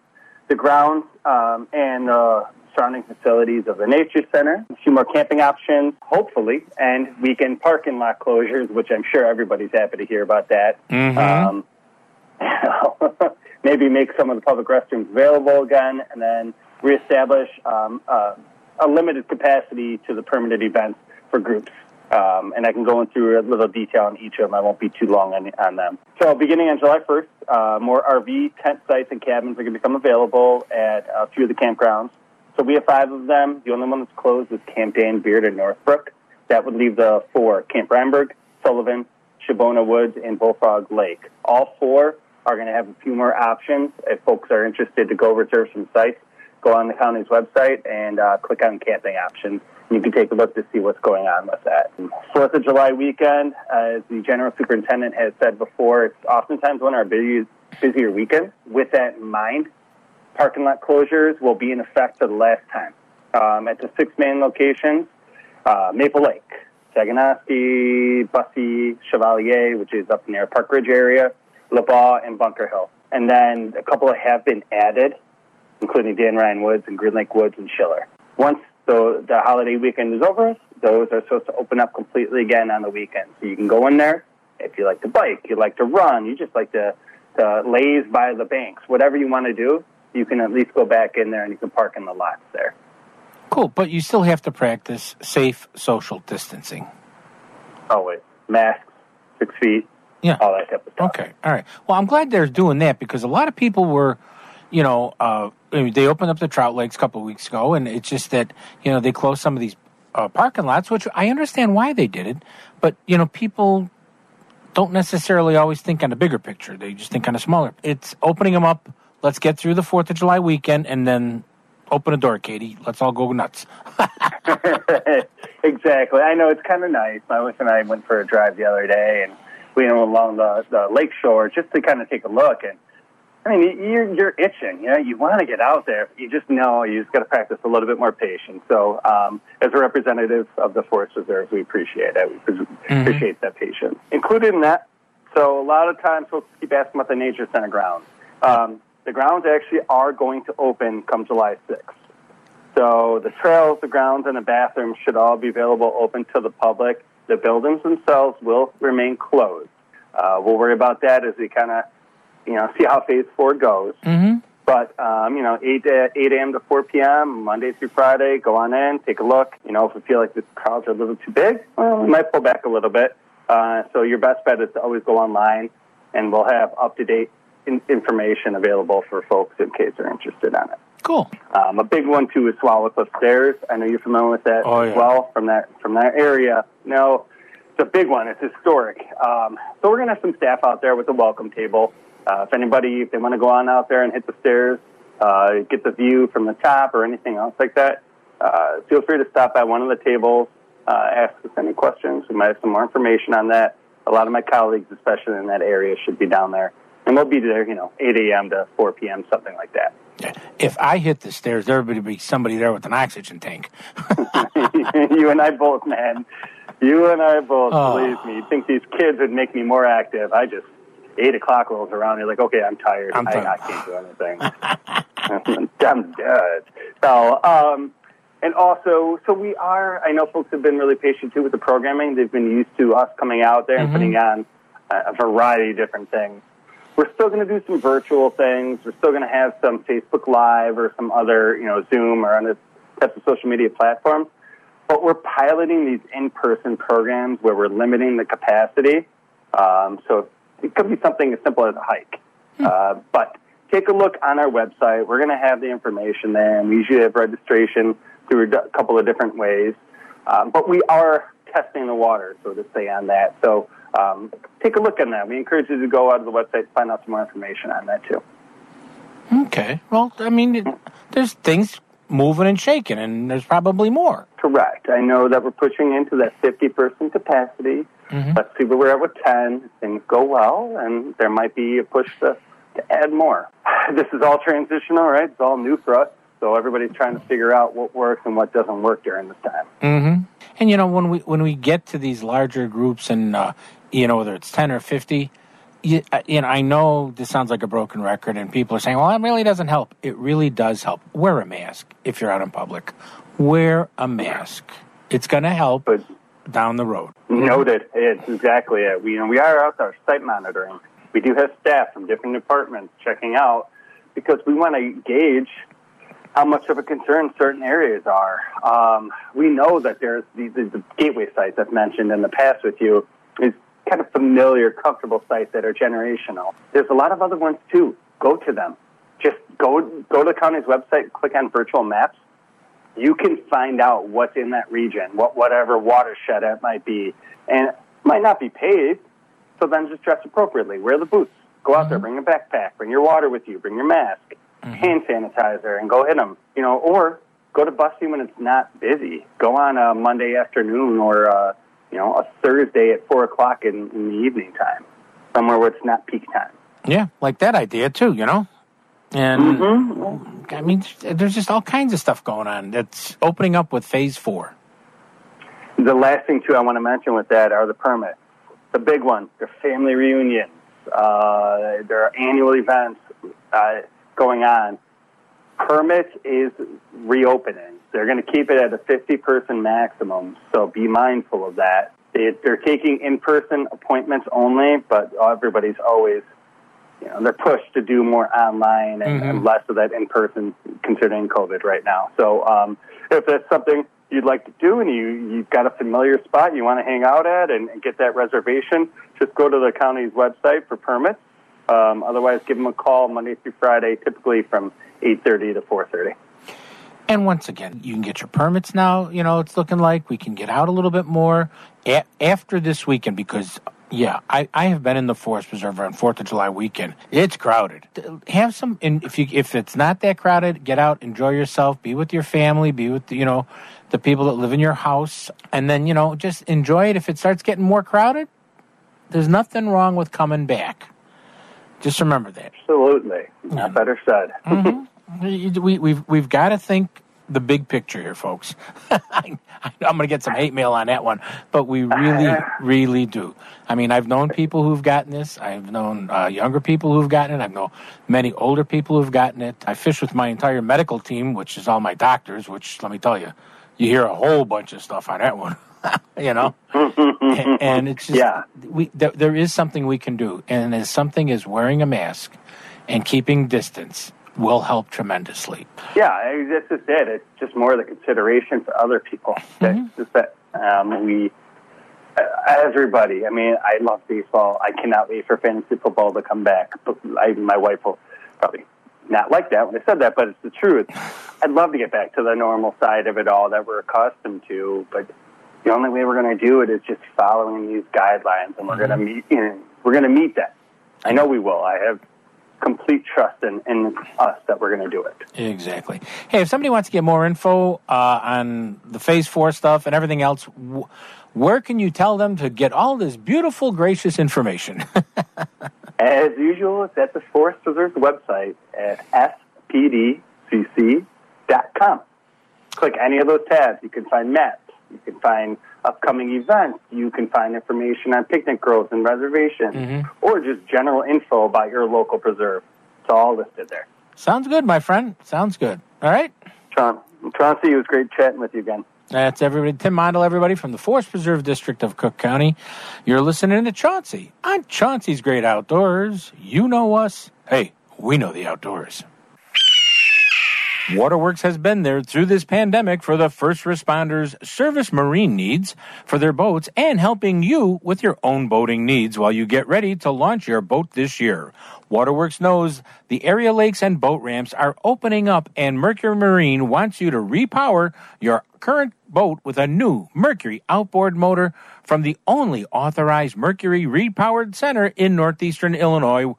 the grounds um, and uh, surrounding facilities of the Nature Center, a few more camping options, hopefully, and weekend parking lot closures, which I'm sure everybody's happy to hear about that. Um, maybe make some of the public restrooms available again, and then reestablish um, uh, a limited capacity to the permanent events for groups. Um, and I can go into a little detail on each of them. I won't be too long on, on them. So, beginning on July 1st, uh, more RV tent sites and cabins are going to become available at a few of the campgrounds. So, we have five of them. The only one that's closed is Camp Dan Beard in Northbrook. That would leave the four Camp Reinberg, Sullivan, Shabbona Woods, and Bullfrog Lake. All four are going to have a few more options. If folks are interested to go reserve some sites, go on the county's website and uh, click on camping options. You can take a look to see what's going on with that. Fourth of July weekend, as the general superintendent has said before, it's oftentimes one of our busier weekends. With that in mind, parking lot closures will be in effect for the last time. Um, at the six main locations, uh, Maple Lake, Saganashkee, Busse, Chevalier, which is up near Park Ridge area, LaBagh, and Bunker Hill. And then a couple have been added, including Dan Ryan Woods and Green Lake Woods and Schiller. Once the, the holiday weekend is over, those are supposed to open up completely again on the weekend. So you can go in there if you like to bike, you like to run, you just like to, to laze by the banks, whatever you want to do, you can at least go back in there and you can park in the lots there. Cool, but you still have to practice safe social distancing. Always. Masks, six feet, Yeah. all that type of stuff. Okay. All right. Well, I'm glad they're doing that because a lot of people were, you know, uh, they opened up the trout lakes a couple weeks ago, and it's just that you know they closed some of these uh, parking lots, which I understand why they did it, but you know, people don't necessarily always think on the bigger picture. They just think on a smaller. It's opening them up. Let's get through the Fourth of July weekend, and then open a door, Katie. Let's all go nuts. exactly. I know it's kind of nice. My wife and I went for a drive the other day, and we went along the, the lake shore just to kind of take a look. And I mean, you're you're itching. You know, you want to get out there. You just know you just got to practice a little bit more patience. So, um, as a representative of the Forest Reserve, we appreciate it. We pre- appreciate that patience. Included in that So a lot of times folks keep asking about the nature center grounds. Um, the grounds actually are going to open come July 6th. So the trails, the grounds, and the bathrooms should all be available open to the public. The buildings themselves will remain closed. Uh, we'll worry about that as we kind of, you know, see how phase four goes. Mm-hmm. But um, you know, eight to eight a.m. to four p.m. Monday through Friday. Go on in, take a look. You know, if we feel like the crowds are a little too big, well, we might pull back a little bit. Uh, so your best bet is to always go online, and we'll have up to date in- information available for folks in case they're interested in it. Cool. Um, a big one too is Swallow Cliff Stairs. I know you're familiar with that Oh, as yeah. well from that from that area. No, it's a big one. It's historic. Um, so we're gonna have some staff out there with a welcome table. Uh, if anybody, if they want to go on out there and hit the stairs, uh, get the view from the top or anything else like that, uh, feel free to stop by one of the tables, uh, ask us any questions. We might have some more information on that. A lot of my colleagues, especially in that area, should be down there, and we'll be there. You know, 8 a.m. to 4 p.m. something like that. If I hit the stairs, there would be somebody there with an oxygen tank. you and I both, man. You and I both. Oh. Believe me. You think these kids would make me more active? I just eight o'clock rolls around. You're like, okay, I'm tired. I'm I, tired. I can't do anything. I'm dead. So, um, and also, so we are. I know folks have been really patient too with the programming. They've been used to us coming out there and Mhm. putting on a a variety of different things. We're still going to do some virtual things. We're still going to have some Facebook Live or some other, you know, Zoom or other types of social media platforms. But we're piloting these in-person programs where we're limiting the capacity. Um, so it could be something as simple as a hike. Uh, but take a look on our website. We're going to have the information there, and we usually have registration through a d- couple of different ways. Um, but we are testing the water, so to say, on that. So um, take a look on that. We encourage you to go out to the website to find out some more information on that too. Okay. Well, I mean, it, there's things moving and shaking, and there's probably more. Correct. I know that we're pushing into that 50 person capacity. Mhm. Let's see where we're at with 10. Things go well, and there might be a push to, to add more. This is all transitional, right? It's all new for us. So everybody's trying to figure out what works and what doesn't work during this time. Mm-hmm. And you know, when we when we get to these larger groups, and uh, you know, whether it's ten or fifty, you, uh, you know, I know this sounds like a broken record, and people are saying, "Well, it really doesn't help." It really does help. Wear a mask if you're out in public. Wear a mask. It's going to help but down the road. Noted. It's exactly it. We, you know, we are out there site monitoring. We do have staff from different departments checking out because we want to gauge how much of a concern certain areas are. Um, we know that there's these, these gateway sites I've mentioned in the past with you, these kind of familiar, comfortable sites that are generational. There's a lot of other ones too. Go to them. Just go go to the county's website, click on virtual maps. You can find out what's in that region, what whatever watershed it might be, and it might not be paved. So then just dress appropriately. Wear the boots. Go out there. Bring a backpack. Bring your water with you. Bring your mask, hand sanitizer, and go hit them. You know, or go to busing when it's not busy. Go on a Monday afternoon or uh, you know a Thursday at four o'clock in, in the evening time, somewhere where it's not peak time. Yeah, like that idea too. You know, and I mean, there's just all kinds of stuff going on that's opening up with Phase Four. The last thing too I want to mention with that are the permits. The big ones, they're family reunions. Uh, there are annual events uh, going on. Permit is reopening. They're going to keep it at a 50 person maximum, so be mindful of that. They, they're taking in person appointments only, but everybody's always, you know, they're pushed to do more online and, and Mhm. less of that in person considering COVID right now. So um, if that's something you'd like to do and you, you've got a familiar spot you want to hang out at and, and get that reservation, just go to the county's website for permits. Um, otherwise, give them a call Monday through Friday, typically from 8.30 to 4.30. And once again, you can get your permits now. You know, it's looking like we can get out a little bit more a- after this weekend because, yeah, I, I have been in the Forest Preserve on Fourth of July weekend. It's crowded. Have some, and if you if it's not that crowded, get out, enjoy yourself, be with your family, be with you know the people that live in your house, and then you know just enjoy it. If it starts getting more crowded, there's nothing wrong with coming back. Just remember that. Absolutely. Not better said. we, we we've we've got to think the big picture here, folks. I'm going to get some hate mail on that one, but we really, really do. I mean, I've known people who've gotten this. I've known uh, younger people who've gotten it. I've known many older people who've gotten it. I fish with my entire medical team, which is all my doctors, which, let me tell you, you hear a whole bunch of stuff on that one. you know, and, and it's just Yeah. we there, there is something we can do, and as something is wearing a mask and keeping distance will help tremendously. Yeah, I- that's just it. It's just more the consideration for other people. That's just that um, we, uh, everybody. I mean, I love baseball. I cannot wait for fantasy football to come back. But I, my wife will probably not like that when I said that, but it's the truth. I'd love to get back to the normal side of it all that we're accustomed to, but the only way we're going to do it is just following these guidelines, and we're going to meet. You know, we're going to meet that. I know we will. I have complete trust in, in us that we're going to do it. Exactly. Hey, if somebody wants to get more info uh, on the Phase Four stuff and everything else, wh- where can you tell them to get all this beautiful, gracious information? As usual, it's at the Forest Preserves website at fpdcc.com. Click any of those tabs. You can find maps. You can find upcoming events. You can find information on picnic groves and reservations, or just general info about your local preserve. It's all listed there. Sounds good, my friend. Sounds good. All right. Sean, Chauncey, it was great chatting with you again. That's everybody. Tim Mondel, everybody from the Forest Preserve District of Cook County. You're listening to Chauncey on Chauncey's Great Outdoors. You know us. Hey, we know the outdoors. Waterworks has been there through this pandemic for the first responders' service marine needs for their boats and helping you with your own boating needs while you get ready to launch your boat this year. Waterworks knows the area lakes and boat ramps are opening up, and Mercury Marine wants you to repower your current boat with a new Mercury outboard motor from the only authorized Mercury repowered center in northeastern Illinois.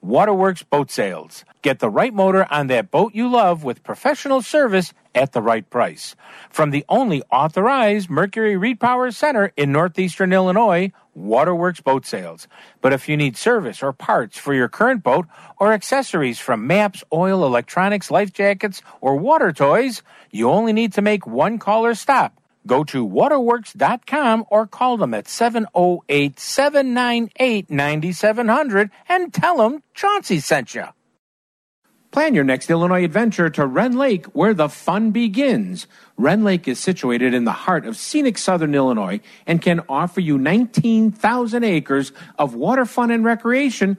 Waterworks Boat Sales. Get the right motor on that boat you love with professional service at the right price. From the only authorized Mercury Repower Center in northeastern Illinois, Waterworks Boat Sales. But if you need service or parts for your current boat or accessories from maps, oil, electronics, life jackets, or water toys, you only need to make one call or stop. Go to waterworks.com or call them at 708 798 9700 and tell them Chauncey sent you. Plan your next Illinois adventure to Rend Lake, where the fun begins. Rend Lake is situated in the heart of scenic southern Illinois and can offer you 19,000 acres of water fun and recreation,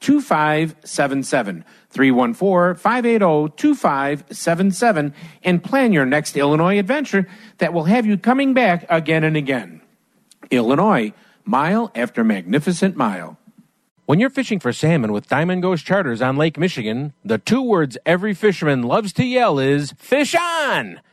2577. 314 580 2577 and plan your next Illinois adventure that will have you coming back again and again. Illinois, mile after magnificent mile. When you're fishing for salmon with Diamond Ghost Charters on Lake Michigan, the two words every fisherman loves to yell is fish on!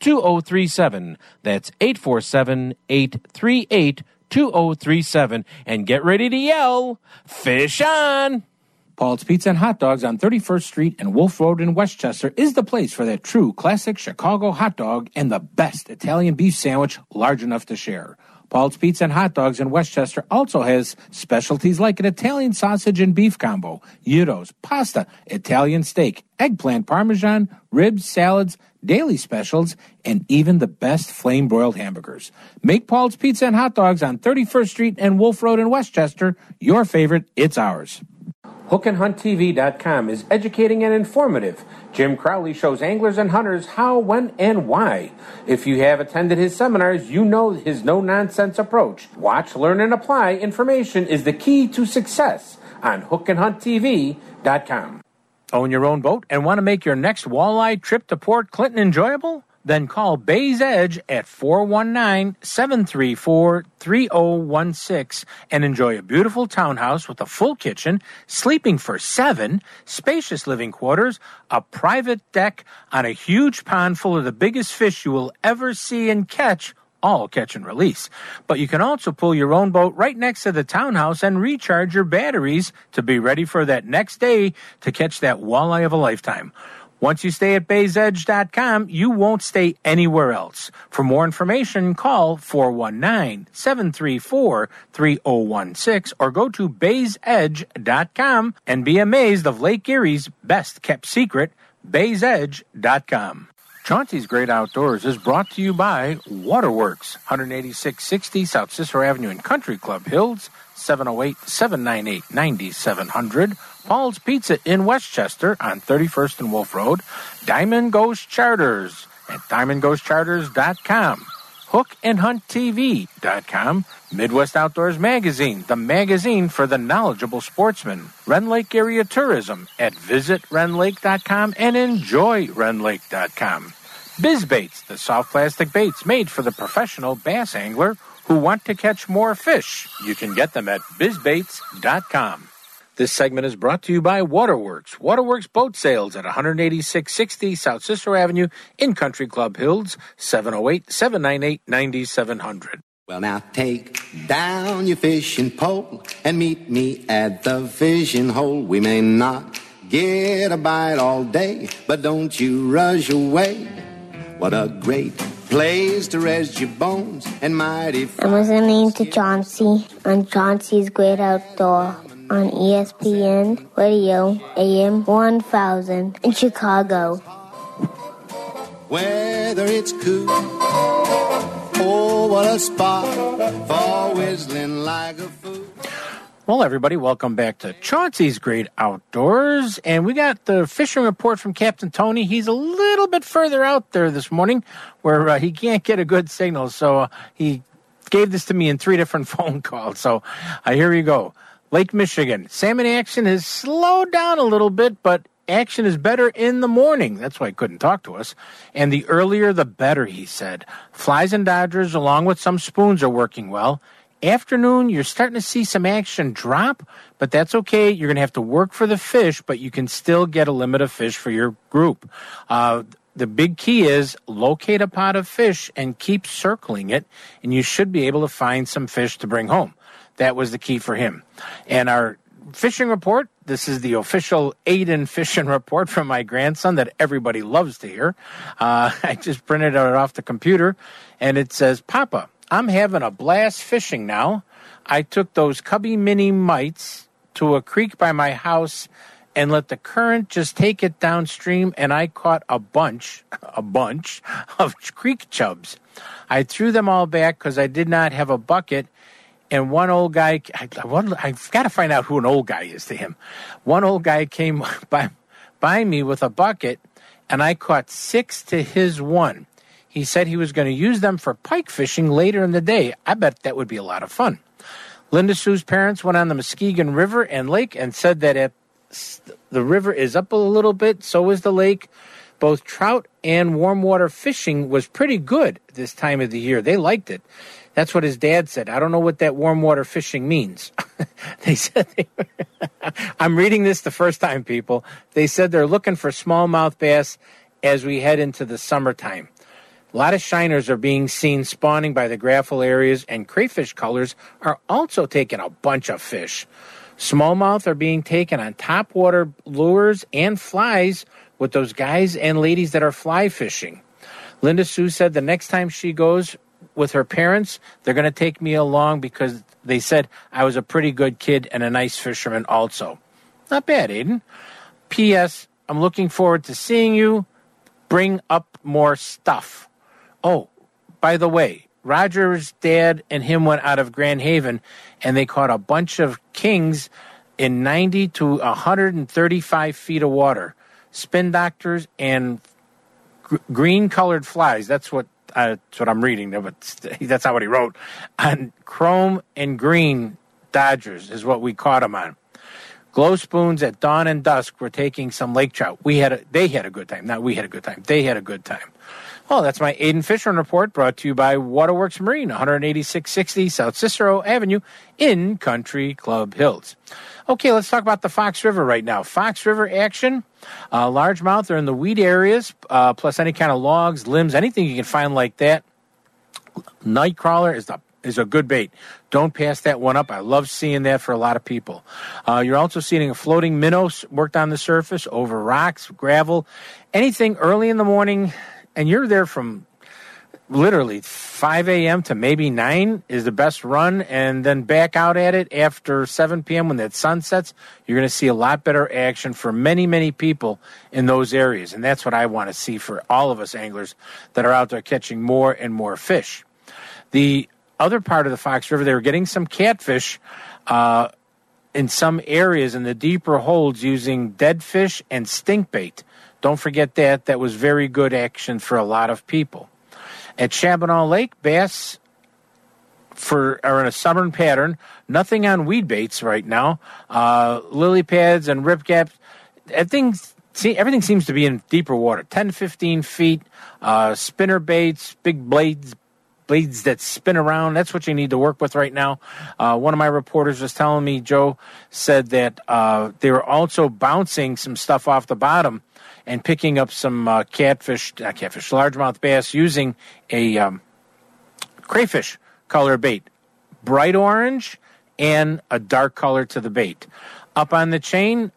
2037. That's 847 838 2037. And get ready to yell, Fish on! Paul's Pizza and Hot Dogs on 31st Street and Wolf Road in Westchester is the place for that true classic Chicago hot dog and the best Italian beef sandwich large enough to share. Paul's Pizza and Hot Dogs in Westchester also has specialties like an Italian sausage and beef combo, gyros, pasta, Italian steak, eggplant parmesan, ribs, salads, daily specials, and even the best flame broiled hamburgers. Make Paul's Pizza and Hot Dogs on 31st Street and Wolf Road in Westchester your favorite. It's ours. HookandHuntTV.com is educating and informative. Jim Crowley shows anglers and hunters how, when, and why. If you have attended his seminars, you know his no nonsense approach. Watch, learn, and apply information is the key to success on HookandHuntTV.com. Own your own boat and want to make your next walleye trip to Port Clinton enjoyable? Then call Bay's Edge at 419 734 3016 and enjoy a beautiful townhouse with a full kitchen, sleeping for seven, spacious living quarters, a private deck on a huge pond full of the biggest fish you will ever see and catch all catch and release. But you can also pull your own boat right next to the townhouse and recharge your batteries to be ready for that next day to catch that walleye of a lifetime. Once you stay at baysedge.com, you won't stay anywhere else. For more information, call 419 734 3016 or go to baysedge.com and be amazed of Lake Erie's best kept secret, baysedge.com. Chauncey's Great Outdoors is brought to you by Waterworks, 18660 South Cicero Avenue in Country Club Hills, 708 798 9700. Paul's Pizza in Westchester on 31st and Wolf Road. Diamond Ghost Charters at diamondghostcharters.com. HookandHuntTV.com. Midwest Outdoors Magazine, the magazine for the knowledgeable sportsman. Rend Lake Area Tourism at visitrendlake.com and enjoyrendlake.com. Bizbaits, the soft plastic baits made for the professional bass angler who want to catch more fish. You can get them at bizbaits.com. This segment is brought to you by Waterworks. Waterworks Boat Sales at 18660 South Cicero Avenue in Country Club Hills, 708 798 9700. Well, now take down your fishing pole and meet me at the fishing hole. We may not get a bite all day, but don't you rush away. What a great place to rest your bones and mighty. I'm listening to Chauncey on Chauncey's Great Outdoor on ESPN Radio AM 1000 in Chicago. Whether it's cool, oh, what a spot for whistling like a. Well, everybody, welcome back to Chauncey's Great Outdoors. And we got the fishing report from Captain Tony. He's a little bit further out there this morning where uh, he can't get a good signal. So uh, he gave this to me in three different phone calls. So uh, here you go. Lake Michigan. Salmon action has slowed down a little bit, but action is better in the morning. That's why he couldn't talk to us. And the earlier, the better, he said. Flies and dodgers, along with some spoons, are working well. Afternoon, you're starting to see some action drop, but that's okay. You're going to have to work for the fish, but you can still get a limit of fish for your group. Uh, the big key is locate a pot of fish and keep circling it, and you should be able to find some fish to bring home. That was the key for him. And our fishing report this is the official Aiden fishing report from my grandson that everybody loves to hear. Uh, I just printed it off the computer, and it says, Papa, I'm having a blast fishing now. I took those cubby mini mites to a creek by my house and let the current just take it downstream, and I caught a bunch, a bunch of creek chubs. I threw them all back because I did not have a bucket, and one old guy, I, I, I've got to find out who an old guy is to him. One old guy came by, by me with a bucket, and I caught six to his one. He said he was going to use them for pike fishing later in the day. I bet that would be a lot of fun. Linda Sue's parents went on the Muskegon River and Lake and said that it, the river is up a little bit, so is the lake. Both trout and warm water fishing was pretty good this time of the year. They liked it. That's what his dad said. I don't know what that warm water fishing means. they said they I'm reading this the first time, people. They said they're looking for smallmouth bass as we head into the summertime. A lot of shiners are being seen spawning by the graphel areas, and crayfish colors are also taking a bunch of fish. Smallmouth are being taken on top water lures and flies with those guys and ladies that are fly fishing. Linda Sue said the next time she goes with her parents, they're going to take me along because they said I was a pretty good kid and a nice fisherman, also. Not bad, Aiden. P.S. I'm looking forward to seeing you. Bring up more stuff. Oh, by the way, Roger's dad and him went out of Grand Haven and they caught a bunch of kings in 90 to 135 feet of water. Spin doctors and gr- green colored flies. That's what uh, that's what I'm reading. But that's not what he wrote. On chrome and green dodgers is what we caught them on. Glow spoons at dawn and dusk were taking some lake trout. We had a, they had a good time. Not we had a good time. They had a good time. Well, that's my Aiden Fisherman report brought to you by Waterworks Marine, 18660 South Cicero Avenue in Country Club Hills. Okay, let's talk about the Fox River right now. Fox River action, uh, largemouth are in the weed areas, uh, plus any kind of logs, limbs, anything you can find like that. Nightcrawler is the is a good bait. Don't pass that one up. I love seeing that for a lot of people. Uh, you're also seeing a floating minnow worked on the surface over rocks, gravel, anything early in the morning, and you're there from literally 5 a.m. to maybe 9 is the best run, and then back out at it after 7 p.m. when that sun sets. You're going to see a lot better action for many, many people in those areas, and that's what I want to see for all of us anglers that are out there catching more and more fish. The other part of the Fox River, they were getting some catfish uh, in some areas in the deeper holds using dead fish and stink bait. Don't forget that. That was very good action for a lot of people. At Chaboneau Lake, bass for are in a southern pattern. Nothing on weed baits right now. Uh, lily pads and rip gaps. Everything, see, everything seems to be in deeper water. 10, 15 feet. Uh, spinner baits, big blades, blades that spin around. That's what you need to work with right now. Uh, one of my reporters was telling me, Joe said that uh, they were also bouncing some stuff off the bottom and picking up some uh, catfish, not catfish, largemouth bass using a um, crayfish color bait, bright orange and a dark color to the bait. Up on the chain,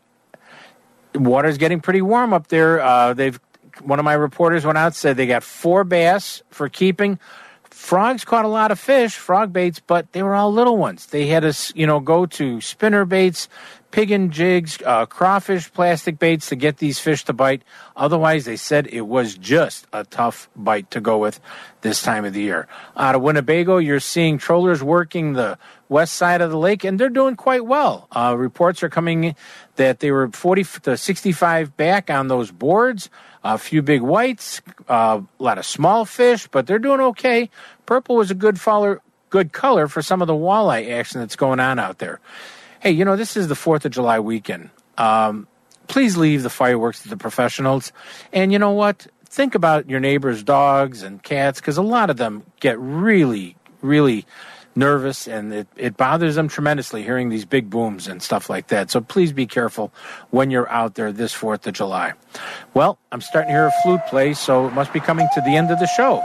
water's getting pretty warm up there. Uh, they've one of my reporters went out said they got four bass for keeping. Frogs caught a lot of fish, frog baits, but they were all little ones. They had to, you know, go to spinner baits, pig and jigs, uh, crawfish, plastic baits to get these fish to bite. Otherwise, they said it was just a tough bite to go with this time of the year. Out of Winnebago, you're seeing trollers working the west side of the lake, and they're doing quite well. Uh, reports are coming that they were 40 to 65 back on those boards. A few big whites, uh, a lot of small fish, but they're doing okay. Purple was a good color, good color for some of the walleye action that's going on out there. Hey, you know this is the Fourth of July weekend. Um, please leave the fireworks to the professionals, and you know what? Think about your neighbors' dogs and cats because a lot of them get really, really nervous and it, it bothers them tremendously hearing these big booms and stuff like that. So please be careful when you're out there this 4th of July. Well, I'm starting to hear a flute play, so it must be coming to the end of the show.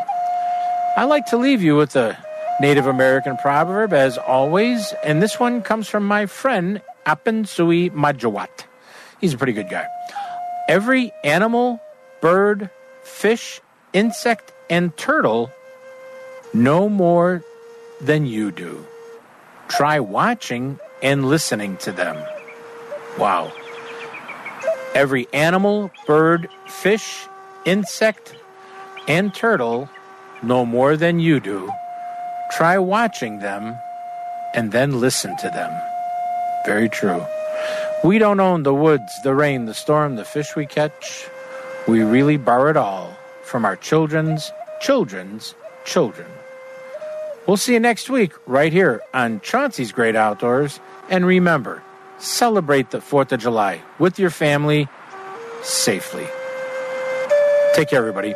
I like to leave you with a Native American proverb, as always, and this one comes from my friend Apensui Majawat. He's a pretty good guy. Every animal, bird, fish, insect, and turtle know more than you do. Try watching and listening to them. Wow. Every animal, bird, fish, insect, and turtle know more than you do. Try watching them and then listen to them. Very true. We don't own the woods, the rain, the storm, the fish we catch. We really borrow it all from our children's children's children. We'll see you next week right here on Chauncey's Great Outdoors. And remember, celebrate the 4th of July with your family safely. Take care, everybody.